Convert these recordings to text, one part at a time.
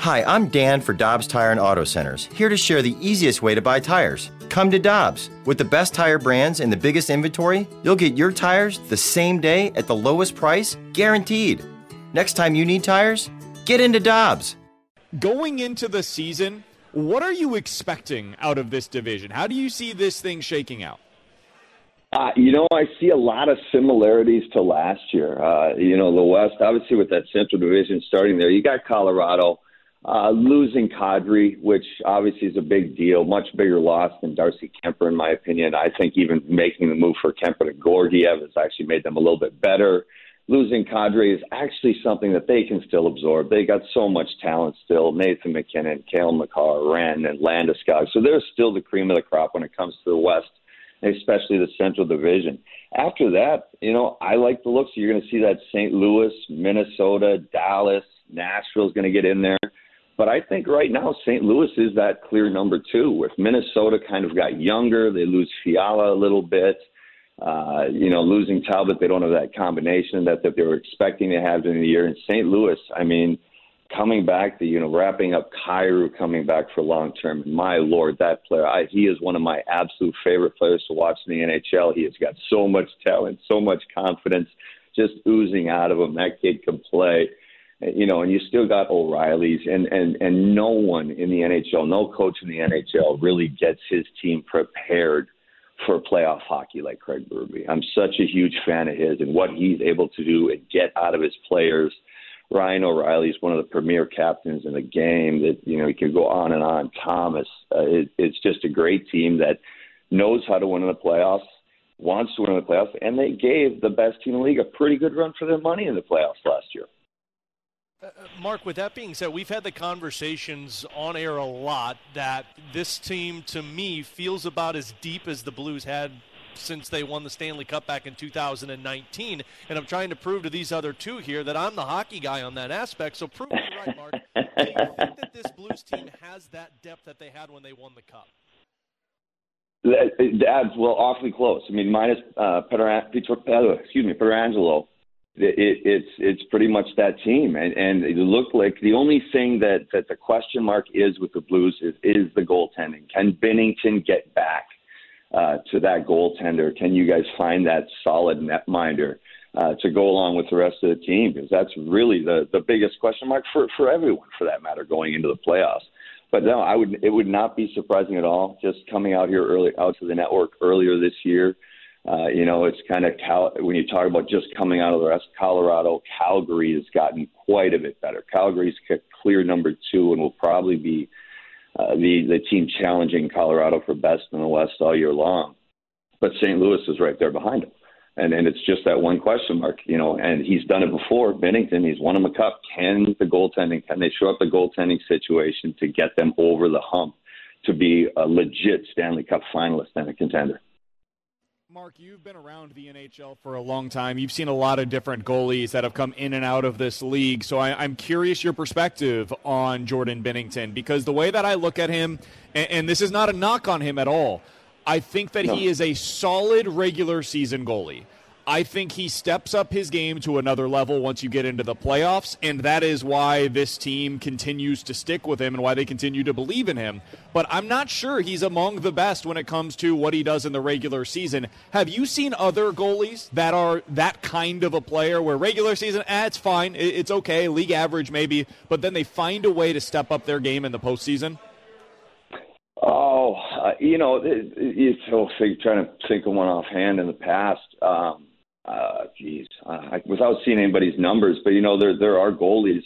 Hi, I'm Dan for Dobbs Tire and Auto Centers, here to share the easiest way to buy tires. Come to Dobbs. With the best tire brands and the biggest inventory, you'll get your tires the same day at the lowest price, guaranteed. Next time you need tires, get into Dobbs. Going into the season, what are you expecting out of this division? How do you see this thing shaking out? Uh, you know, I see a lot of similarities to last year. Uh, you know, the West, obviously, with that Central Division starting there, you got Colorado uh, losing Kadri, which obviously is a big deal, much bigger loss than Darcy Kuemper, in my opinion. I think even making the move for Kuemper to Georgiev has actually made them a little bit better. Losing Kadri is actually something that they can still absorb. They got so much talent still. Nathan MacKinnon, Cale Makar, Wren, and Landeskog. So they're still the cream of the crop when it comes to the West, especially the Central Division. After that, you know, I like the looks. You're going to see that St. Louis, Minnesota, Dallas, Nashville's going to get in there. But I think right now St. Louis is that clear number two. With Minnesota kind of got younger, they lose Fiala a little bit. Uh, you know, losing Talbot, they don't have that combination that, that they were expecting to have during the year. In St. Louis, I mean, coming back, the you know, wrapping up Kyrou coming back for long term. My lord, that player, I, he is one of my absolute favorite players to watch in the NHL. He has got so much talent, so much confidence, just oozing out of him. That kid can play you know, and you still got O'Reilly's, and and and no one in the NHL, no coach in the NHL really gets his team prepared for playoff hockey like Craig Berube. I'm such a huge fan of his and what he's able to do and get out of his players. Ryan O'Reilly is one of the premier captains in the game. That you know, he can go on and on. Thomas, uh, it, it's just a great team that knows how to win in the playoffs wants to win in the playoffs, and they gave the best team in the league a pretty good run for their money in the playoffs last year. Uh, Mark, with that being said, we've had the conversations on air a lot that this team, to me, feels about as deep as the Blues had since they won the Stanley Cup back in 2019. And I'm trying to prove to these other two here that I'm the hockey guy on that aspect. So prove me right, Mark. Do you think that this Blues team has that depth that they had when they won the Cup? That's well, awfully close. I mean, minus uh, Peter, excuse me, Pietrangelo it, it's it's pretty much that team, and and it looked like the only thing that that the question mark is with the Blues is is the goaltending. Can Binnington get back uh, to that goaltender? Can you guys find that solid netminder uh, to go along with the rest of the team? Because that's really the the biggest question mark for for everyone, for that matter, going into the playoffs. But no, I would it would not be surprising at all. Just coming out here early out to the network earlier this year uh, you know, it's kind of Cal- when you talk about just coming out of the rest, Colorado, Calgary has gotten quite a bit better. Calgary's clear number two and will probably be uh, the the team challenging Colorado for best in the West all year long. But St. Louis is right there behind him. And, and it's just that one question mark, you know, and he's done it before. Binnington, he's won him a cup. Can the goaltending, can they show up the goaltending situation to get them over the hump to be a legit Stanley Cup finalist and a contender? Mark, you've been around the NHL for a long time. You've seen a lot of different goalies that have come in and out of this league. So I, am curious your perspective on Jordan Binnington because the way that I look at him, and, and this is not a knock on him at all, I think that no. he is a solid regular season goalie. I think he steps up his game to another level once you get into the playoffs, and that is why this team continues to stick with him and why they continue to believe in him. But I'm not sure he's among the best when it comes to what he does in the regular season. Have you seen other goalies that are that kind of a player where regular season, eh, it's fine, it's okay, league average maybe, but then they find a way to step up their game in the postseason? Oh, uh, you know, it, it's so trying to think of one offhand in the past. Um, uh, geez, uh, without seeing anybody's numbers, but you know there there are goalies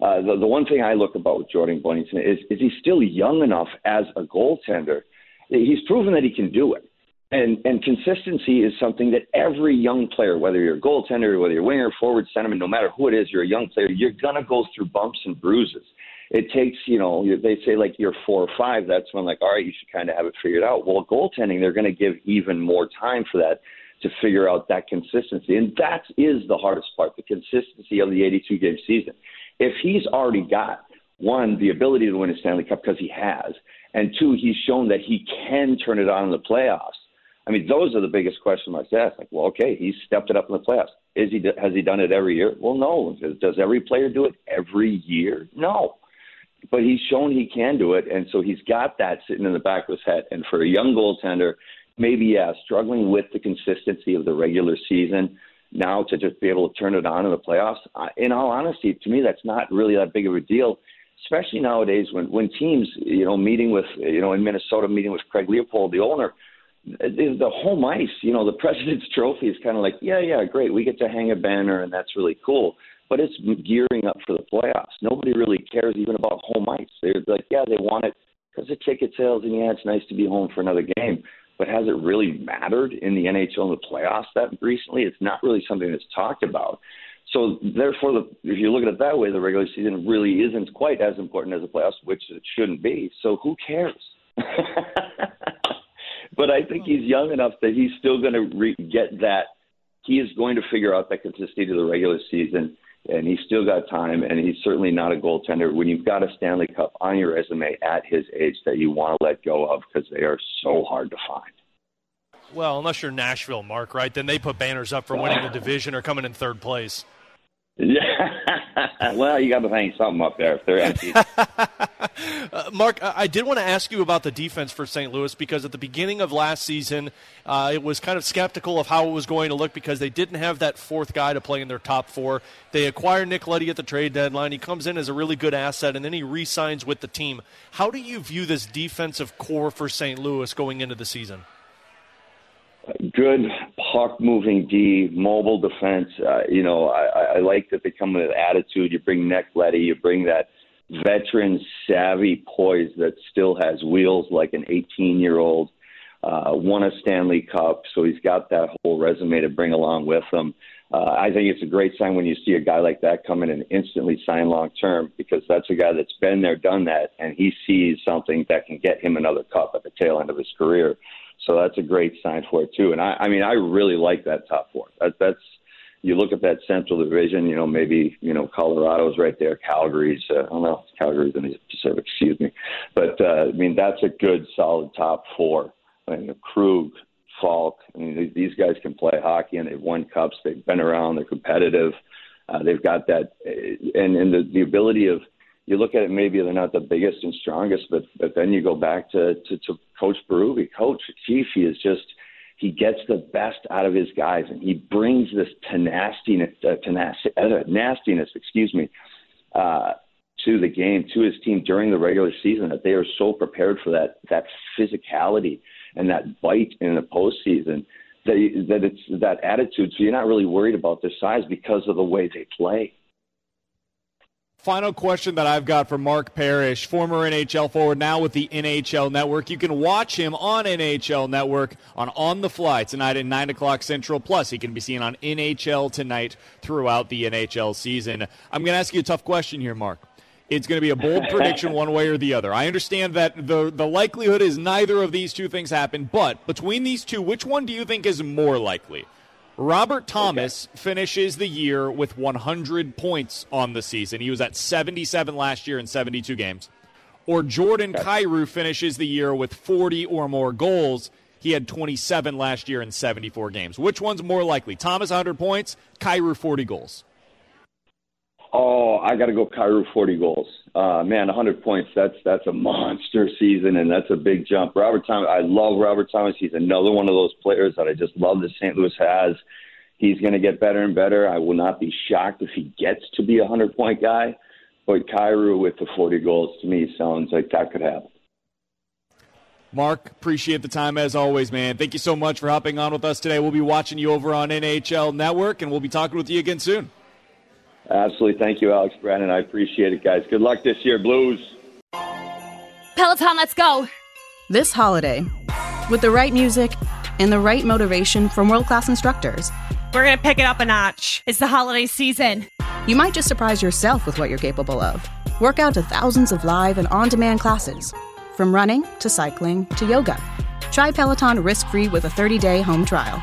uh, the, the one thing I look about with Jordan Binnington is, is he's still young enough as a goaltender. He's proven that he can do it. And, and consistency is something that every young player, whether you're a goaltender, whether you're winger, forward, centerman, no matter who it is, you're a young player, you're to go through bumps and bruises. It takes, you know, they say like you're four or five, that's when like, all right, you should kind of have it figured out. Well, goaltending, they're to give even more time for that to figure out that consistency. And that is the hardest part, the consistency of the 82 game season. If he's already got one, the ability to win a Stanley Cup because he has, and two, he's shown that he can turn it on in the playoffs. I mean, those are the biggest question marks to ask. Like, well, okay, he's stepped it up in the playoffs. Is he? Has he done it every year? Well, no. Does every player do it every year? No. But he's shown he can do it, and so he's got that sitting in the back of his head. And for a young goaltender, maybe yeah, struggling with the consistency of the regular season now to just be able to turn it on in the playoffs. In all honesty, to me, that's not really that big of a deal, especially nowadays when when teams, you know, meeting with, you know, in Minnesota, meeting with Craig Leipold, the owner. The home ice, you know, the President's Trophy is kind of like, yeah, yeah, great. We get to hang a banner, and that's really cool. But it's gearing up for the playoffs. Nobody really cares even about home ice. They're like, yeah, they want it because of ticket sales, and yeah, it's nice to be home for another game but has it really mattered in the NHL and the playoffs that recently? It's not really something that's talked about. So therefore, the, if you look at it that way, the regular season really isn't quite as important as the playoffs, which it shouldn't be. So who cares? but I think he's young enough that he's still going to re- get that. He is going to figure out that consistency to the regular season and he's still got time, and he's certainly not a goaltender. When you've got a Stanley Cup on your resume at his age that you want to let go of because they are so hard to find. Well, unless you're Nashville, Mark, right? Then they put banners up for winning the division or coming in third place. Yeah. well, you got to hang something up there if they're empty. uh, Mark, I did want to ask you about the defense for St. Louis because at the beginning of last season, uh, it was kind of skeptical of how it was going to look because they didn't have that fourth guy to play in their top four. They acquired Nick Leddy at the trade deadline. He comes in as a really good asset, and then he re-signs with the team. How do you view this defensive core for St. Louis going into the season? good puck moving D, mobile defense. Uh, you know, I, I like that they come with an attitude. You bring Nick Leddy, you bring that veteran savvy poise that still has wheels like an 18 year old. Uh, won a Stanley Cup, so he's got that whole resume to bring along with him. Uh, I think it's a great sign when you see a guy like that come in and instantly sign long term because that's a guy that's been there, done that, and he sees something that can get him another cup at the tail end of his career. So that's a great sign for it too. And I, I mean, I really like that top four. That, that's you look at that Central Division. You know, maybe you know Colorado's right there. Calgary's. Uh, I don't know. Calgary's in the Pacific. Excuse me. But uh, I mean, that's a good, solid top four. I mean, Krug, Faulk. I mean, these guys can play hockey and they've won cups. They've been around. They're competitive. Uh, they've got that, uh, and and the the ability of you look at it, maybe they're not the biggest and strongest, but but then you go back to to, to Coach Berube. Coach he is just he gets the best out of his guys, and he brings this tenacity, uh, tenacity, uh, nastiness, excuse me, uh, to the game, to his team during the regular season. That they are so prepared for that that physicality and that bite in the postseason. That, that it's that attitude, so you're not really worried about their size because of the way they play. Final question that I've got for Mark Parrish, former NHL forward, now with the NHL Network. You can watch him on NHL Network on On the Fly tonight at 9 o'clock Central. Plus, he can be seen on NHL Tonight throughout the NHL season. I'm going to ask you a tough question here, Mark. It's going to be a bold prediction one way or the other. I understand that the, the likelihood is neither of these two things happen, but between these two, which one do you think is more likely? Robert Thomas okay. finishes the year with 100 points on the season. He was at 77 last year in 72 games. Or Jordan okay. Kyrou finishes the year with 40 or more goals. He had 27 last year in 74 games. Which one's more likely? Thomas 100 points, Kyrou 40 goals. Oh, I got to go Kyrou 40 goals. Uh, man, 100 points. That's that's a monster season, and that's a big jump. Robert Thomas. I love Robert Thomas. He's another one of those players that I just love that St. Louis has. He's going to get better and better. I will not be shocked if he gets to be a 100 point guy. But Kyrou with the 40 goals to me sounds like that could happen. Mark, appreciate the time as always, man. Thank you so much for hopping on with us today. We'll be watching you over on NHL Network, and we'll be talking with you again soon. Absolutely. Thank you, Alex Brennan. I appreciate it, guys. Good luck this year, Blues. Peloton, let's go. This holiday, with the right music and the right motivation from world class instructors, we're going to pick it up a notch. It's the holiday season. You might just surprise yourself with what you're capable of. Work out to thousands of live and on demand classes, from running to cycling to yoga. Try Peloton risk free with a 30 day home trial.